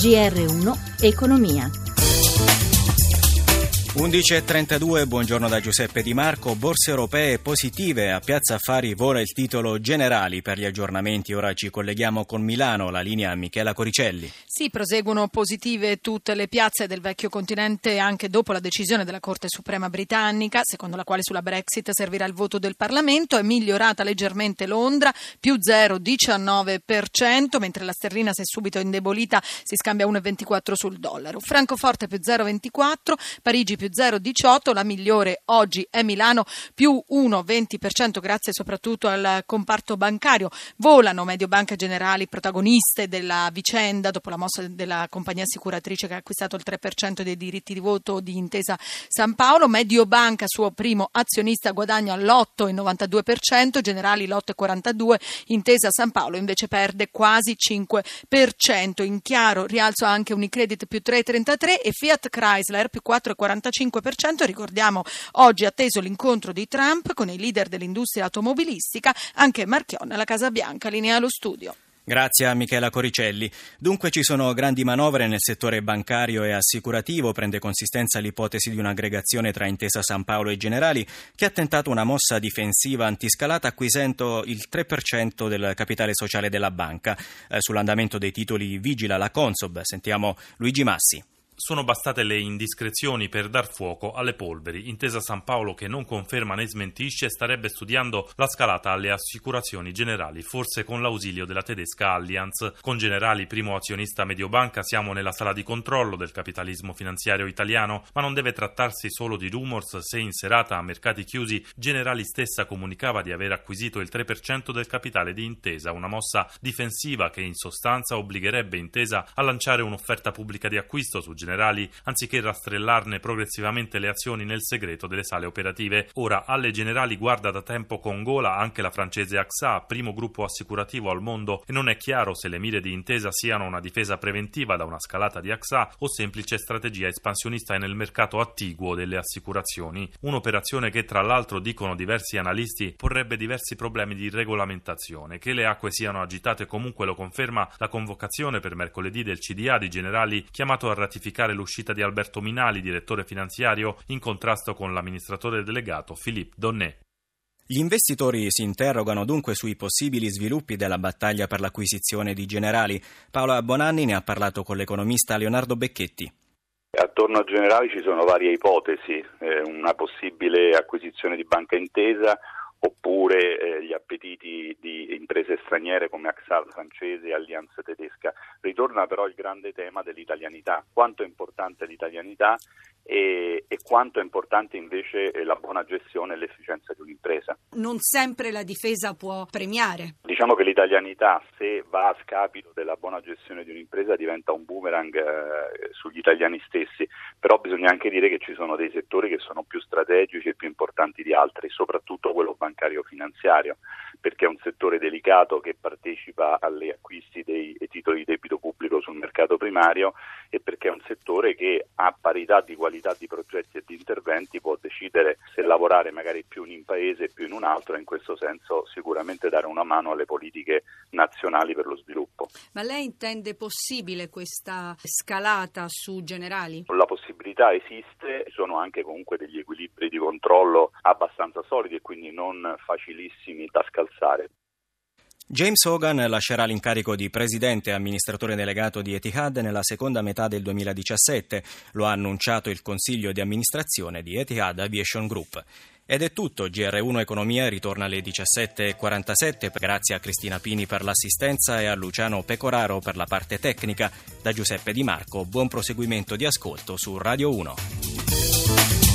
GR1 Economia. 11.32, buongiorno da Giuseppe Di Marco. Borse europee positive, a Piazza Affari vola il titolo Generali per gli aggiornamenti. Ora ci colleghiamo con Milano, la linea Michela Coricelli. Sì, proseguono positive tutte le piazze del vecchio continente anche dopo la decisione della Corte Suprema britannica, secondo la quale sulla Brexit servirà il voto del Parlamento. È migliorata leggermente Londra, più 0,19%, mentre la sterlina si è subito indebolita, si scambia 1,24 sul dollaro. Francoforte più 0,24, Parigi più 0,18, la migliore oggi è Milano più 1,20% grazie soprattutto al comparto bancario. Volano Mediobanca Generali protagoniste della vicenda dopo la mossa della compagnia assicuratrice che ha acquistato il 3% dei diritti di voto di Intesa San Paolo. Mediobanca, suo primo azionista, guadagna l'8,92%, Generali l'8,42%, Intesa San Paolo invece perde quasi 5%. In chiaro rialzo anche Unicredit più 3,33% e Fiat Chrysler più 4,45%. 45%. Ricordiamo oggi atteso l'incontro di Trump con i leader dell'industria automobilistica, anche Marchionne alla Casa Bianca, linea allo studio. Grazie a Michela Coricelli. Dunque ci sono grandi manovre nel settore bancario e assicurativo. Prende consistenza l'ipotesi di un'aggregazione tra Intesa San Paolo e Generali che ha tentato una mossa difensiva antiscalata acquisendo il 3% del capitale sociale della banca. Eh, sull'andamento dei titoli vigila la Consob. Sentiamo Luigi Massi sono bastate le indiscrezioni per dar fuoco alle polveri. Intesa San Paolo che non conferma né smentisce starebbe studiando la scalata alle assicurazioni generali, forse con l'ausilio della tedesca Allianz. Con Generali, primo azionista Mediobanca, siamo nella sala di controllo del capitalismo finanziario italiano, ma non deve trattarsi solo di rumors se in serata a mercati chiusi Generali stessa comunicava di aver acquisito il 3% del capitale di Intesa, una mossa difensiva che in sostanza obbligherebbe Intesa a lanciare un'offerta pubblica di acquisto su Generali generali anziché rastrellarne progressivamente le azioni nel segreto delle sale operative. Ora alle generali guarda da tempo con gola anche la francese AXA, primo gruppo assicurativo al mondo, e non è chiaro se le mire di intesa siano una difesa preventiva da una scalata di AXA o semplice strategia espansionista nel mercato attiguo delle assicurazioni. Un'operazione che tra l'altro dicono diversi analisti porrebbe diversi problemi di regolamentazione. Che le acque siano agitate comunque lo conferma la convocazione per mercoledì del CDA di generali chiamato a ratificare giustificare l'uscita di Alberto Minali, direttore finanziario, in contrasto con l'amministratore delegato Philippe Donnet. Gli investitori si interrogano dunque sui possibili sviluppi della battaglia per l'acquisizione di generali. Paola Bonanni ne ha parlato con l'economista Leonardo Becchetti. Attorno a Generali ci sono varie ipotesi, eh, una possibile acquisizione di banca intesa oppure eh, gli appetiti di straniere come Axal francese e Allianz tedesca. Ritorna però il grande tema dell'italianità, quanto è importante l'italianità e, e quanto è importante invece la buona gestione e l'efficienza di un'impresa. Non sempre la difesa può premiare. Diciamo che l'italianità, se va a scapito della buona gestione di un'impresa, diventa un boomerang eh, sugli italiani stessi, però bisogna anche dire che ci sono dei settori che sono più strategici e più importanti di altri, soprattutto quello bancario finanziario, perché è un settore delicato che partecipa agli acquisti dei titoli di debito pubblico sul mercato primario e perché è un settore che a parità di qualità di progetti e di interventi può decidere se lavorare magari più in un paese e più in un altro e in questo senso sicuramente dare una mano alle politiche nazionali per lo sviluppo. Ma lei intende possibile questa scalata su generali? La possibilità esiste, ci sono anche comunque degli equilibri di controllo abbastanza solidi e quindi non facilissimi da scalzare. James Hogan lascerà l'incarico di presidente e amministratore delegato di Etihad nella seconda metà del 2017. Lo ha annunciato il consiglio di amministrazione di Etihad Aviation Group. Ed è tutto, GR1 Economia ritorna alle 17.47, grazie a Cristina Pini per l'assistenza e a Luciano Pecoraro per la parte tecnica. Da Giuseppe Di Marco, buon proseguimento di ascolto su Radio 1.